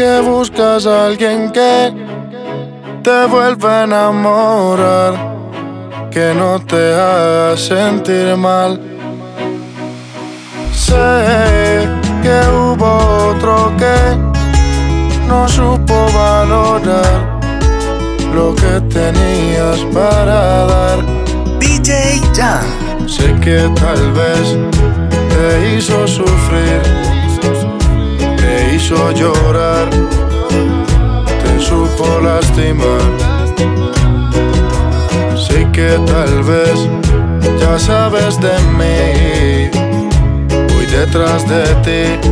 que buscas a alguien que te vuelva a enamorar, que no te haga sentir mal. Sé que hubo otro que no supo valorar lo que tenías para dar. DJ Jan. Sé que tal vez te hizo sufrir, hizo llorar, te supo lastimar. Sé que tal vez ya sabes de mí, voy detrás de ti,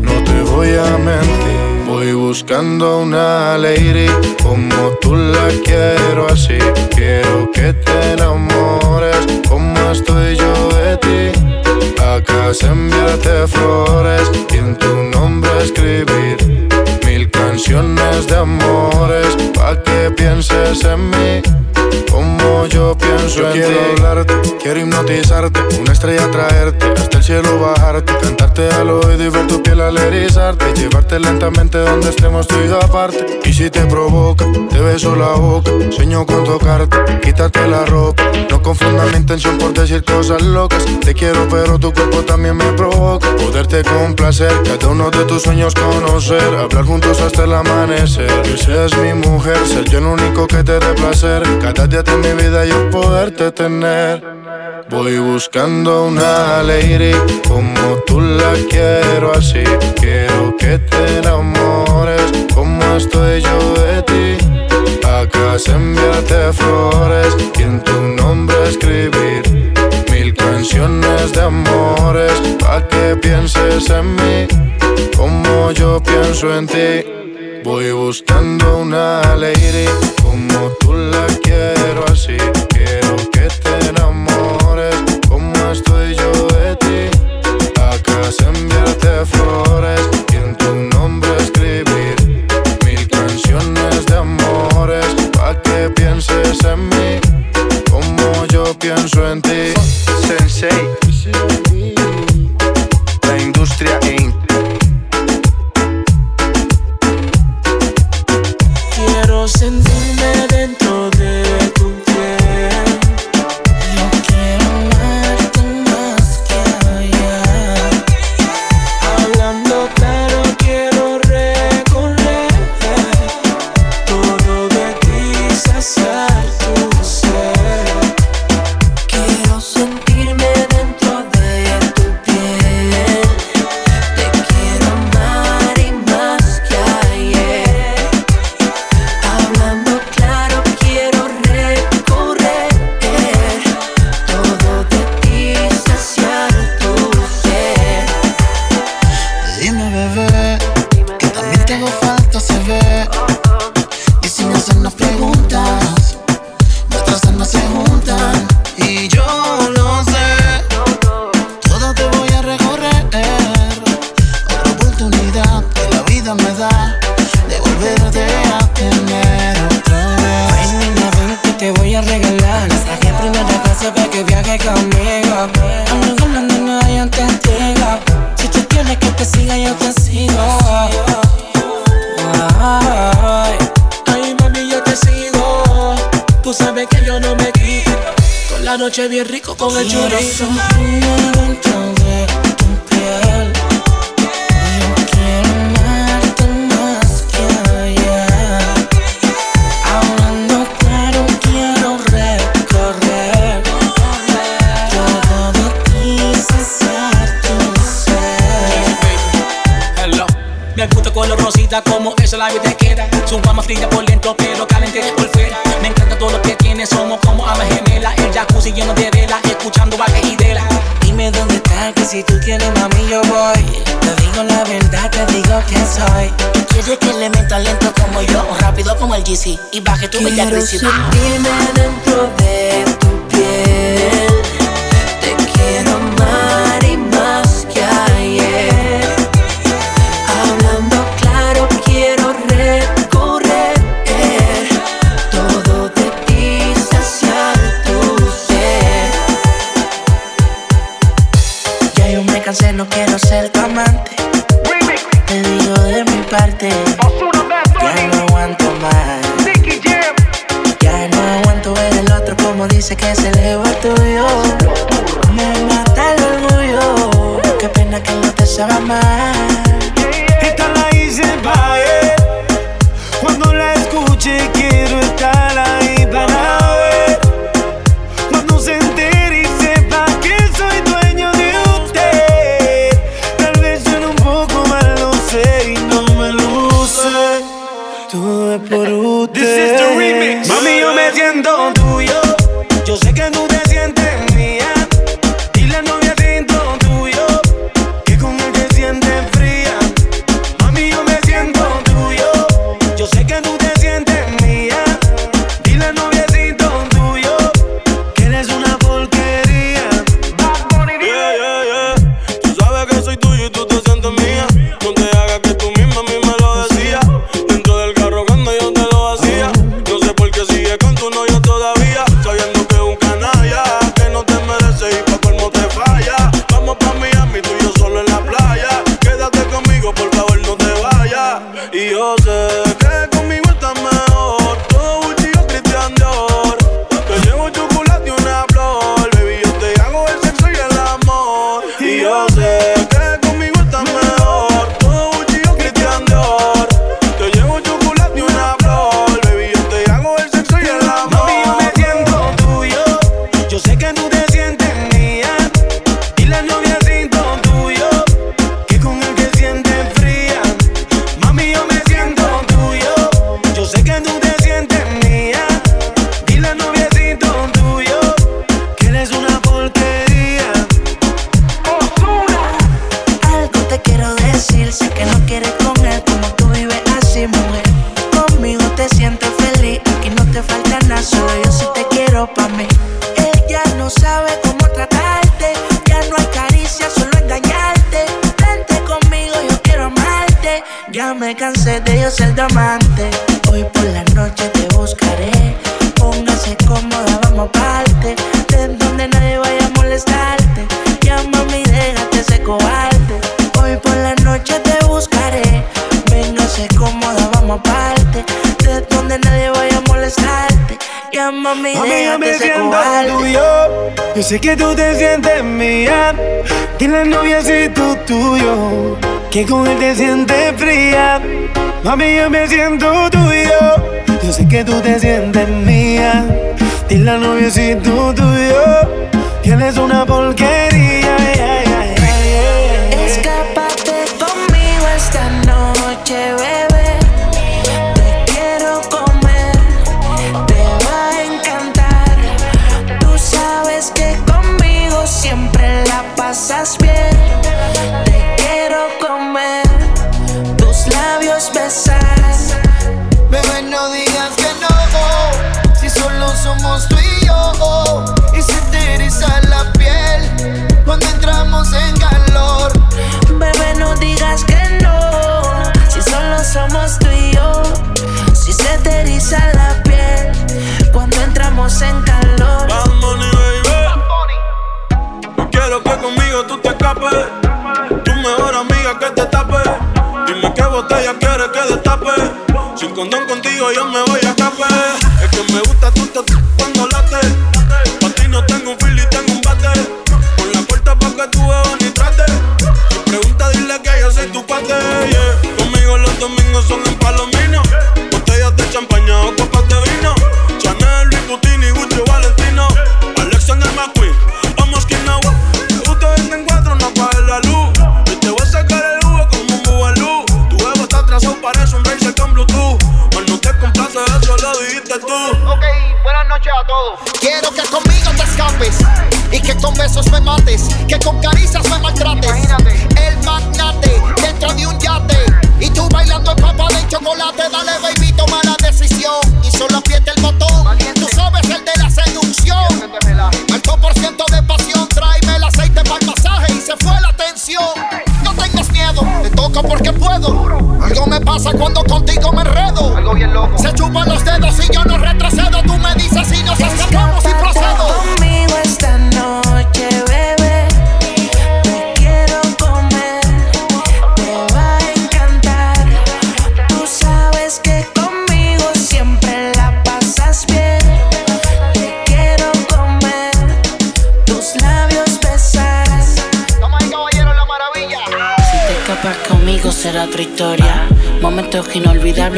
no te voy a mentir. Voy buscando una lady como tú la quiero así. Quiero que te enamores como estoy yo de ti. Se enviarte flores y en tu nombre escribir mil canciones de amores pa' que pienses en mí como yo pienso en quiero hablarte, quiero hipnotizarte, una estrella traerte, hasta el cielo bajarte, cantarte al oído y ver tu piel al erizarte, llevarte lentamente donde estemos tú y yo aparte. Y si te provoca, te beso la boca, sueño con tocarte, quitarte la ropa. No confundas mi intención por decir cosas locas. Te quiero, pero tu cuerpo también me provoca. Poderte complacer, cada uno de tus sueños conocer, hablar juntos hasta el amanecer. Que seas mi mujer, ser yo el único que te dé placer. Cada día de mi vida yo poderte tener. Voy buscando una lady como tú la quiero así. Quiero que te enamores como estoy yo de ti. Se enviarte flores y en tu nombre escribir mil canciones de amores pa que pienses en mí como yo pienso en ti. Voy buscando una lady como tú la quiero así. Como yo pienso en ti. Sensei. Y baje tu e ousei. Sé que tú te sientes mía, que la novia si tú tuyo, que con él te sientes fría. Mami, yo me siento tuyo. Yo sé que tú te sientes mía, y la novia si tú tuyo, tienes una porque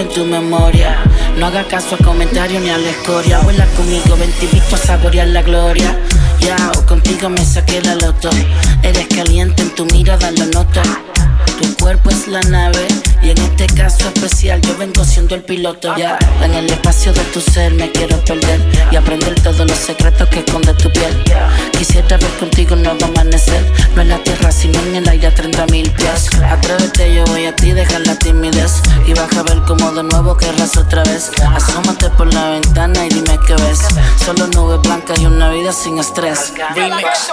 en tu memoria. No haga caso a comentarios ni a la escoria. Vuela conmigo, ven a saborear la gloria. Ya, contigo me saqué la loto. Eres caliente en tu mirada, lo noto. Tu cuerpo es la nave y en este caso especial yo vengo siendo el piloto ya. En el espacio de tu ser me quiero perder y aprender todos los secretos que esconde tu piel. Quisiera ver contigo un nuevo amanecer, no en la tierra sino en el aire a 30 mil pies. Atrévete, yo voy a ti, deja la timidez y vas a ver cómo de nuevo querrás otra vez. Asómate por la ventana y dime qué ves. Solo nubes blancas y una vida sin estrés. Remix.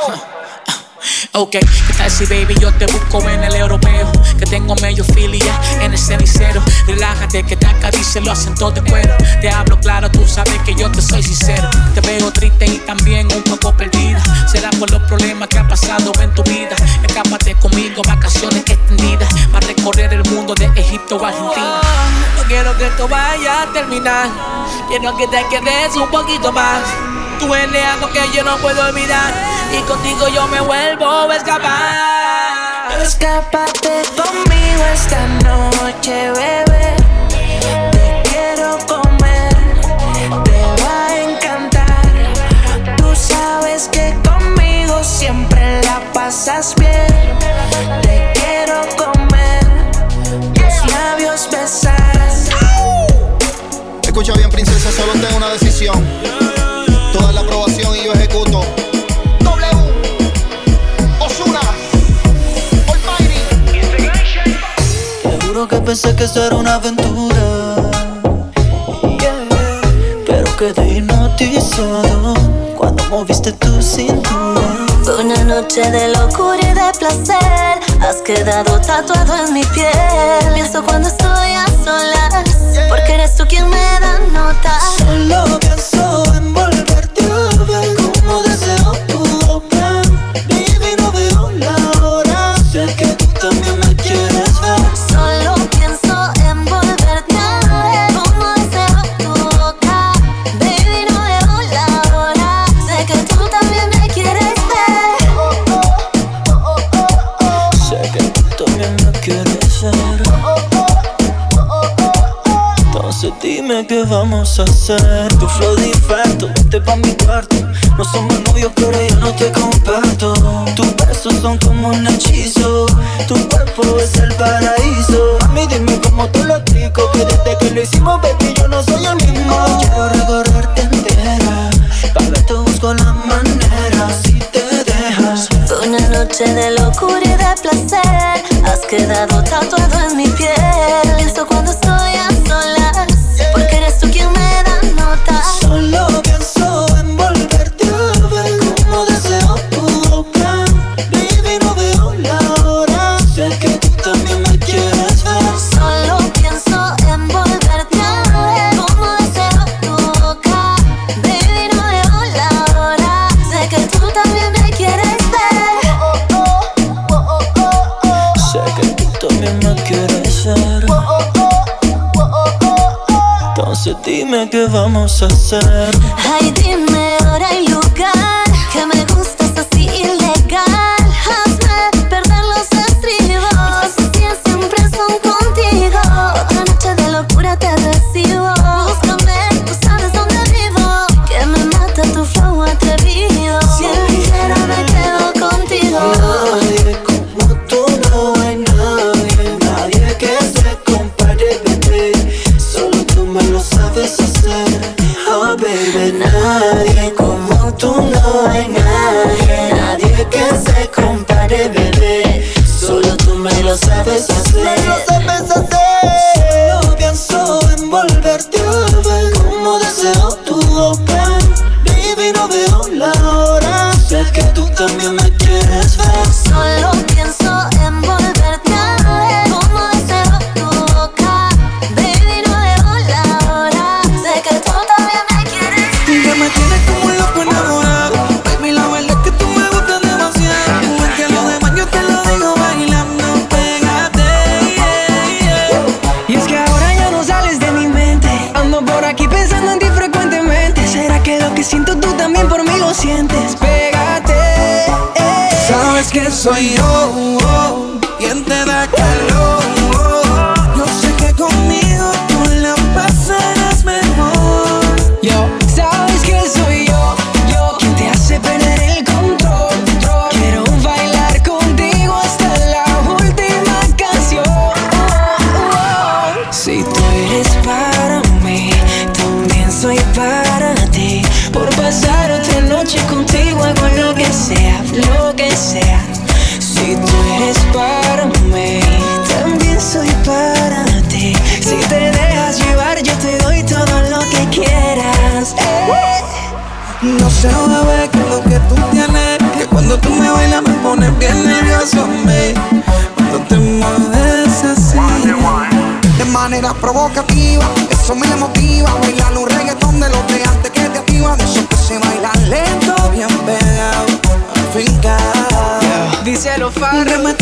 Ok, ¿qué tal si baby yo te busco en el europeo? Que tengo medio filia en el cenicero. Relájate que te acarice los acentos de cuero. Te hablo claro, tú sabes que yo te soy sincero. Te veo triste y también un poco perdida. Será por los problemas que ha pasado en tu vida. Escápate conmigo, vacaciones extendidas. Para recorrer el mundo de Egipto a Argentina. Quiero que esto vaya a terminar. Quiero que te quedes un poquito más. Tú eres algo que yo no puedo olvidar y contigo yo me vuelvo a escapar. Escápate conmigo esta noche, bebé. Te quiero comer, te va a encantar. Tú sabes que conmigo siempre la pasas bien. Escucha bien, princesa, solo tengo una decisión toda la aprobación y yo ejecuto. Que pensé que esto era una aventura. Pero quedé hipnotizado cuando moviste tu cintura. Fue una noche de locura y de placer. Has quedado tatuado en mi piel. Pienso cuando estoy a porque eres tú quien me da nota. Solo Dime qué vamos a hacer. Tu flow diferente, vete pa' mi cuarto. No somos novios, pero yo no te comparto. Tus besos son como un hechizo. Tu cuerpo es el paraíso. Mami, dime cómo te lo explico. Que desde que lo hicimos, baby, yo no soy el mismo. Quiero recorrerte entera. Pa' verte busco la manera. Si te dejas. Fue una noche de locura y de placer. Has quedado tatuado en mi piel. Pienso cuando estoy dime qué vamos a hacer. Solo tú me lo sabes hacer. Eso me motiva a bailar un reggaetón de los de antes que te activa. De esos que se bailan lento, bien pegado, fincado. Dice los farros.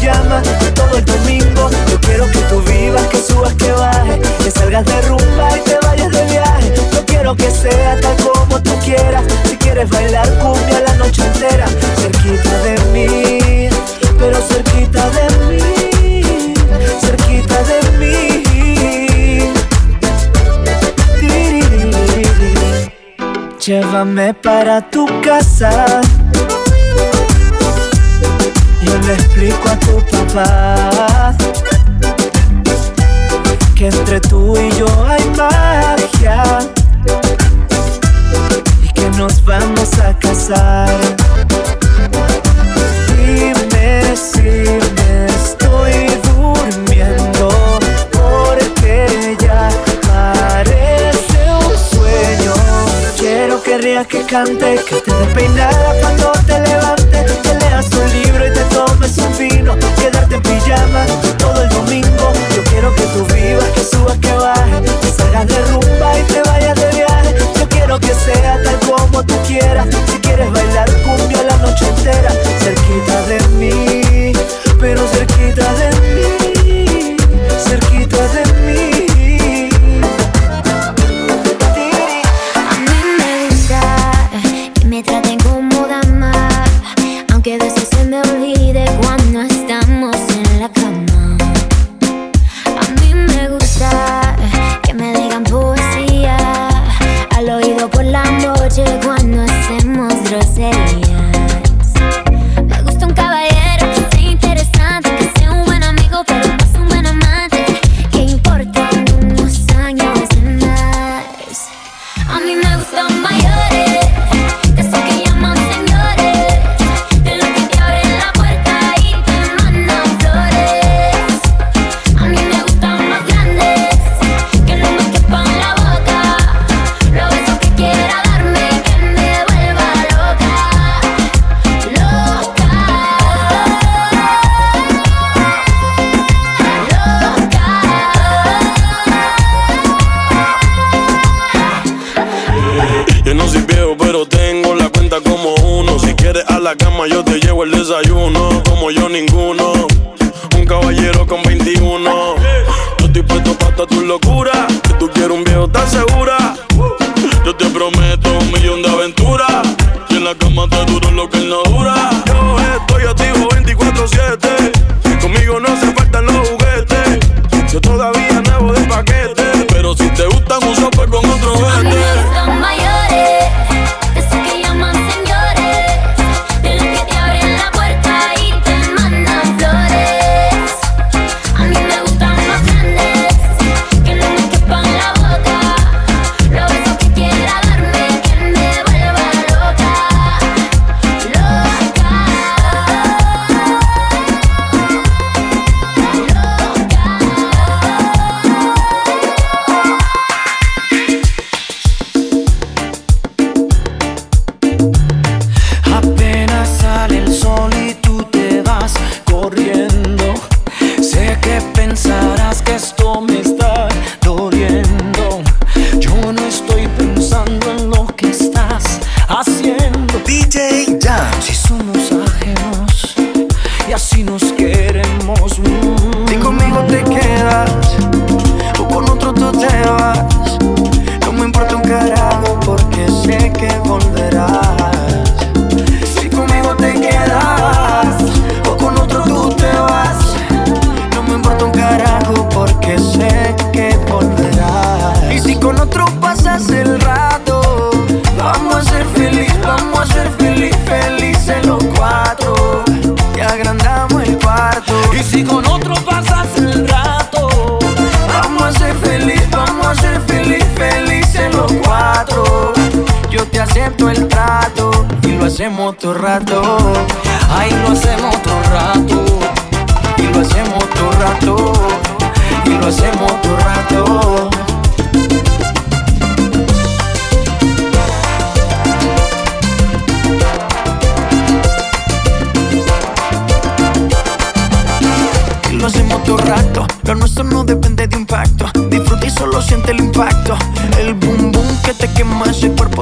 llama todo el domingo. Yo quiero que tú vivas, que subas, que bajes, que salgas de rumba y te vayas de viaje. Yo quiero que sea tal como tú quieras. Si quieres bailar cumbia la noche entera, cerquita de mí, pero cerquita de mí, cerquita de mí. Llévame para tu casa Por la noche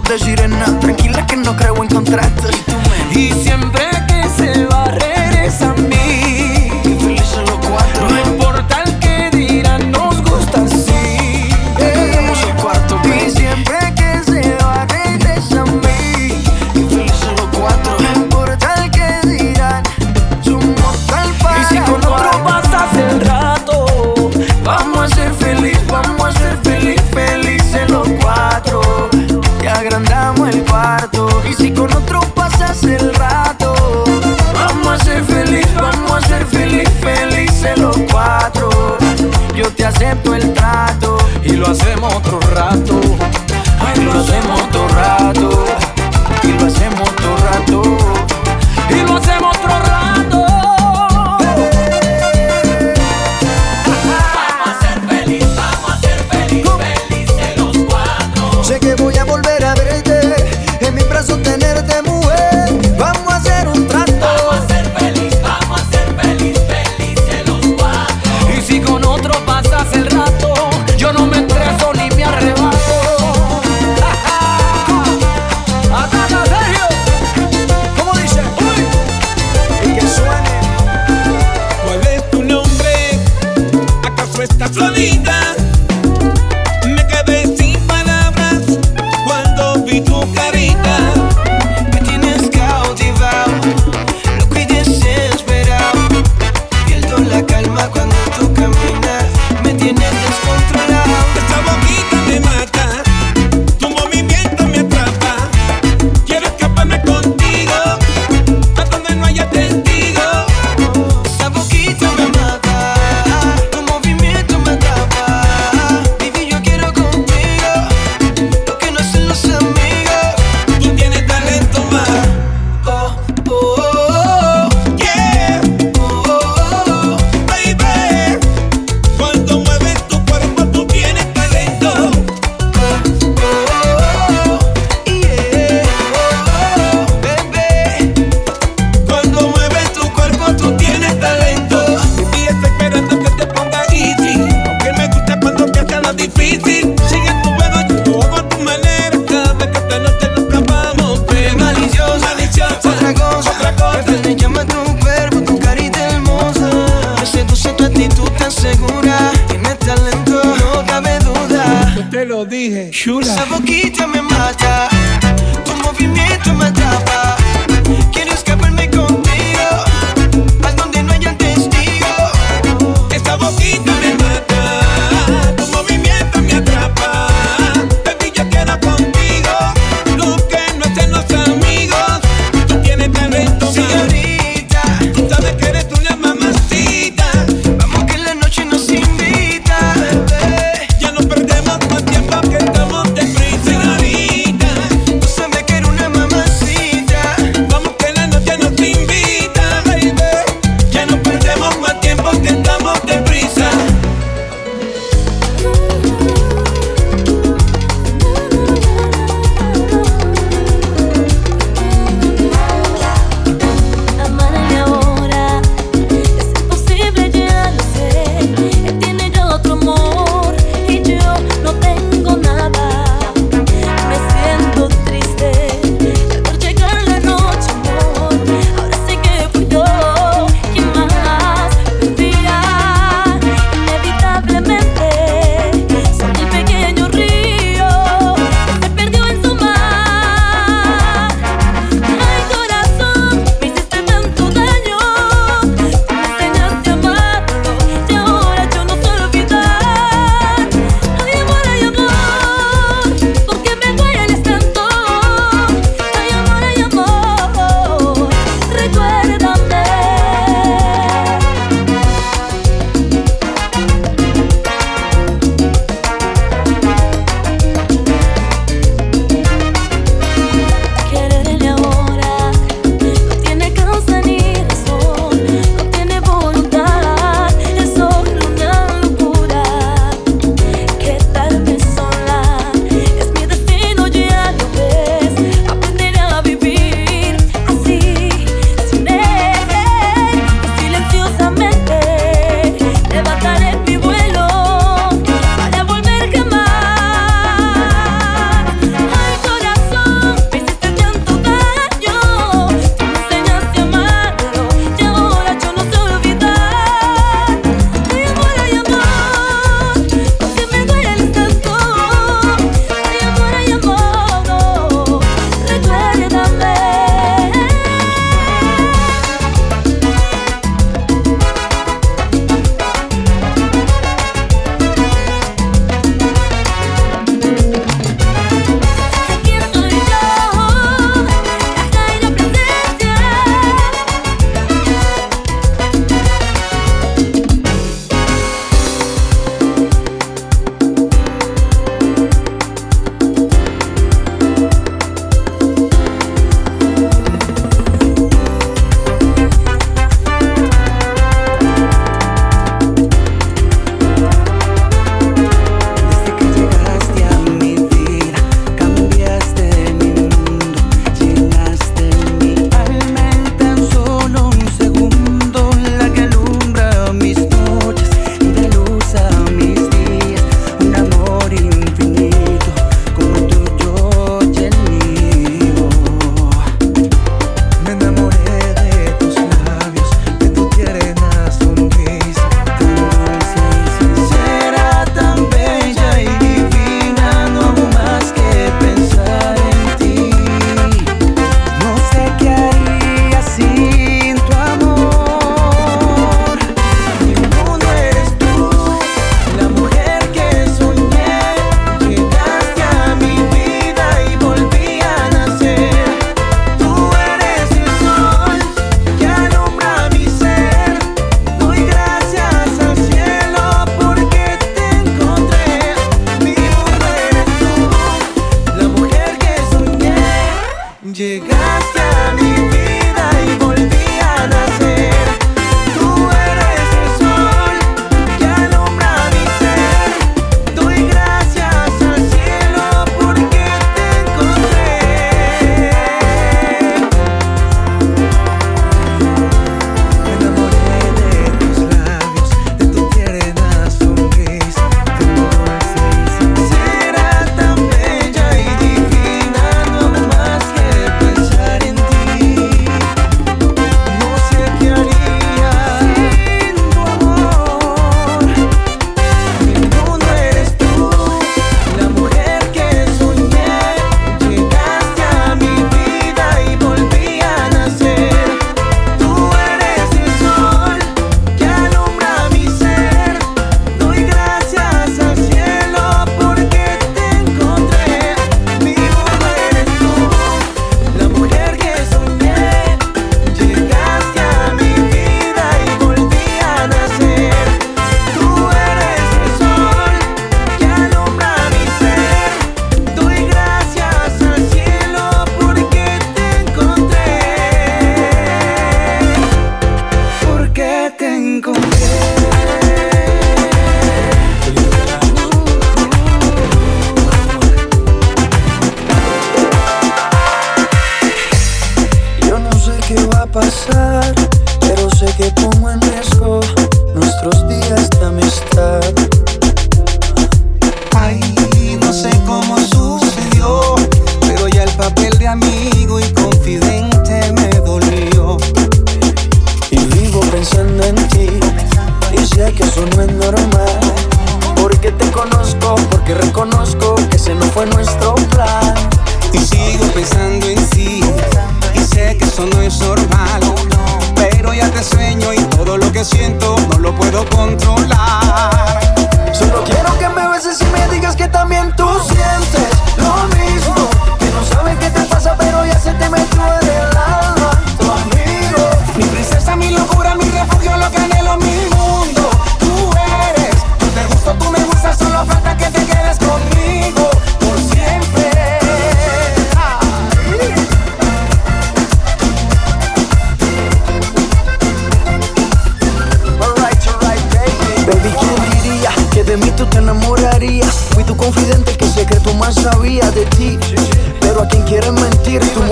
cuerpo de sirena. Tranquila que no creo en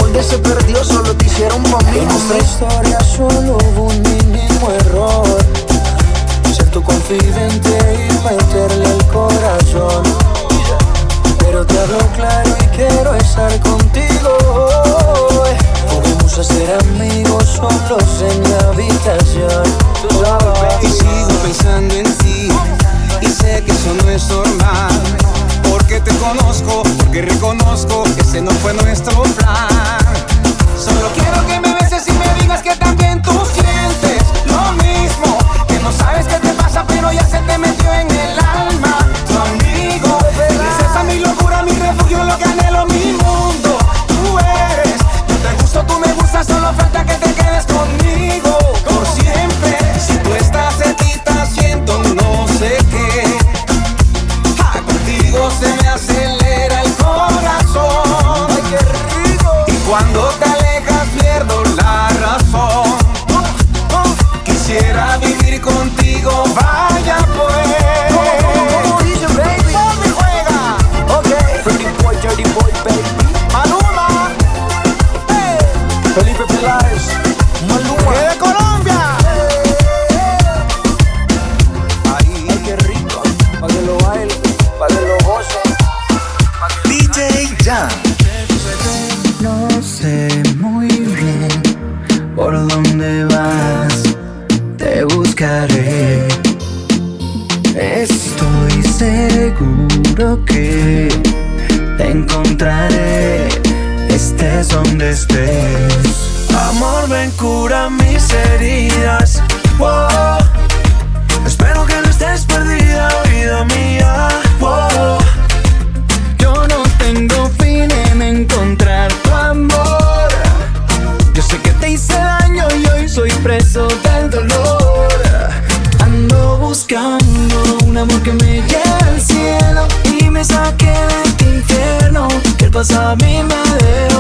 molde se perdió, solo te hicieron mí. En nuestra historia solo hubo un mínimo error. Ser tu confidente y meterle el corazón. Pero te hablo claro y quiero estar contigo. Podemos hacer amigos solos en la habitación. Y sigo pensando en ti Y sé que eso no es normal Porque te conozco, porque reconozco Que ese no fue nuestro plan. Solo quiero que me beses y me digas que también tú sientes Lo mismo, que no sabes qué te pasa Pero ya se te metió en el alma. Tu amigo, mi princesa, mi locura, mi refugio Lo que anhelo, mi mundo. Tú eres, yo te gusto, tú me gustas Solo falta que te quedes conmigo Estoy seguro que te encontraré, estés donde estés. Amor, ven, cura mis heridas. Wow. Espero que no estés perdida, vida mía. Que me lleve al cielo y me saque de este infierno que el pasado a mí me dejó.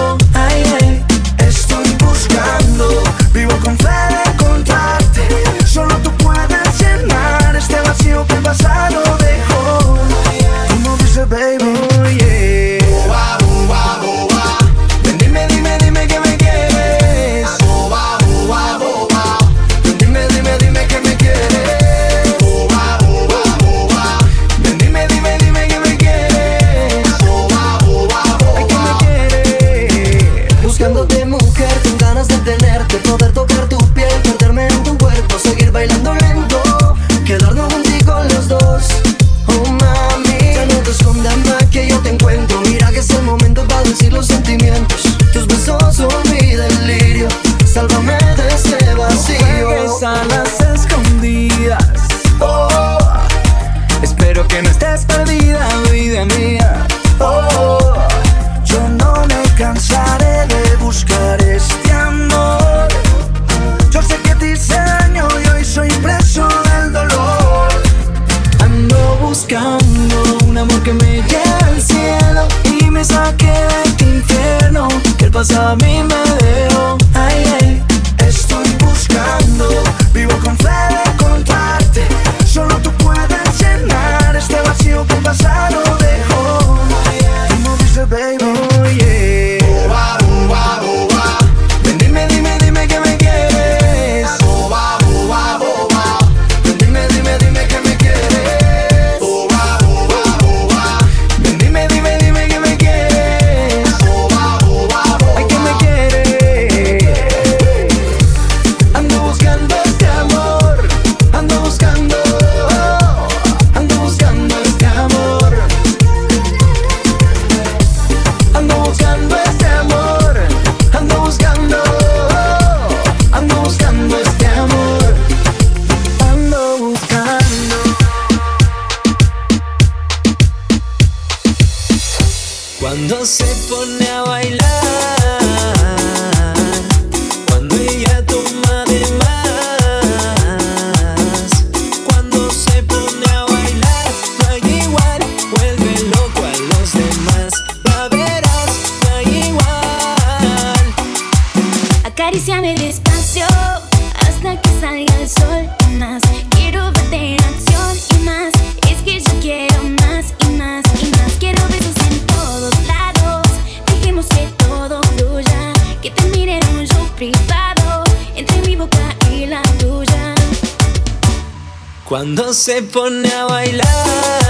cuando se pone a bailar.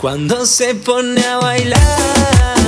cuando se pone a bailar.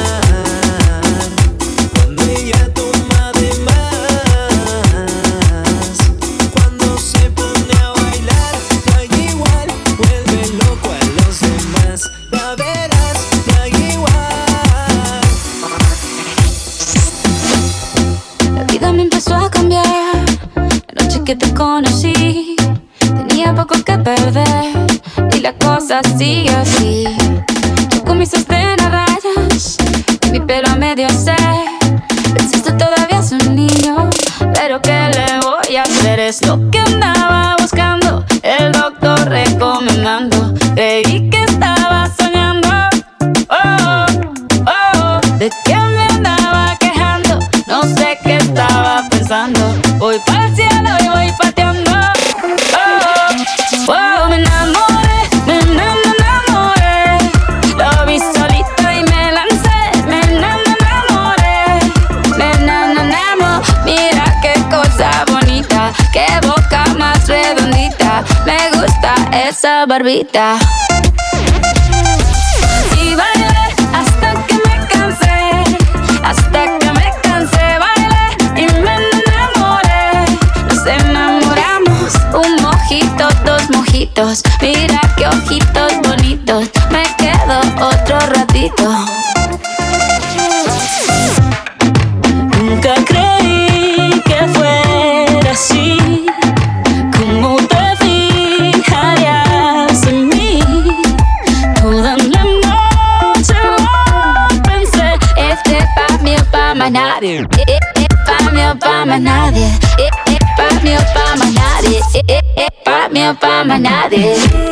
barbita. nadie. Eh, eh, eh, pa' mí o pa' más nadie. Pa' mí o pa' más nadie. Pa' mí o pa' más nadie.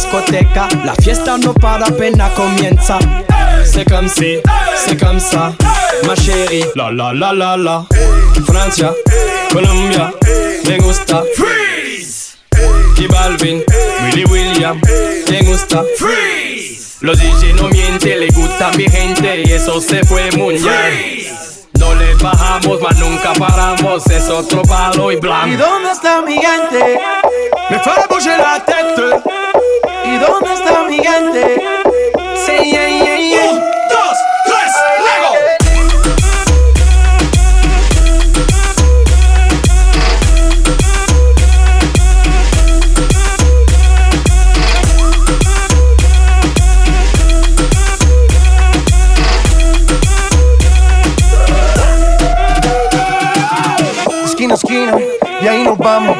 Discoteca, la fiesta no para apenas comienza. C'est comme si, c'est comme ça, ma chérie. La la la la la. Francia, Colombia, me gusta. Freeze. Y Balvin, Willy William, me gusta. Freeze. Los DJ no mienten, le gusta mi gente y eso se fue muy bien. No le bajamos, mas nunca paramos, es otro palo y blanco. ¿Y dónde está mi gente? Me fera bouger la tête. ¿Y dónde está mi gente? Sí, yeah, yeah, yeah. Un, dos, tres, Lego. Esquina esquina, y ahí nos vamos.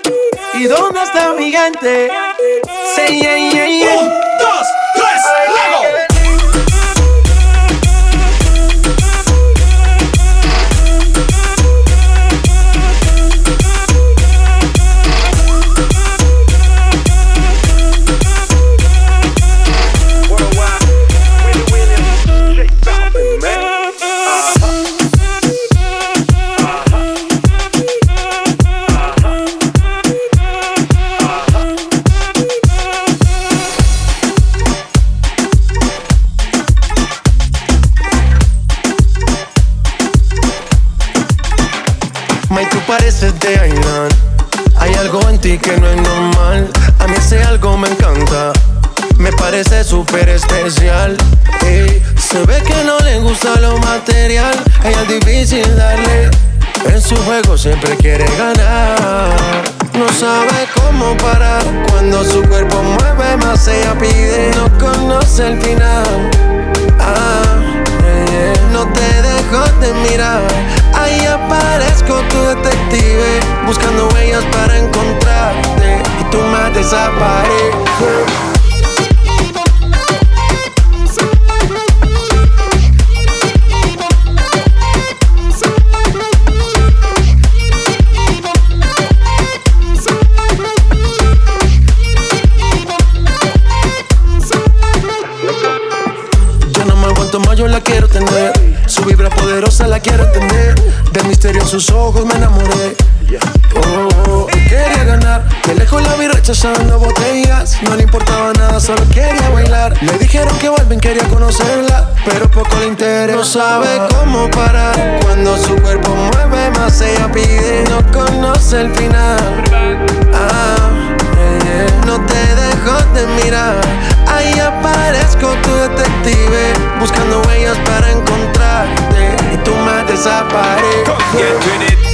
¿Y dónde está mi gente? Sí, yeah, yeah, yeah. Siempre quiere poco le interesa. No sabe cómo parar. Cuando su cuerpo mueve más, ella pide. No conoce el final. Ah, yeah, yeah. No te dejo de mirar. Ahí aparezco tu detective, buscando huellas para encontrarte. Y tú me desapareces.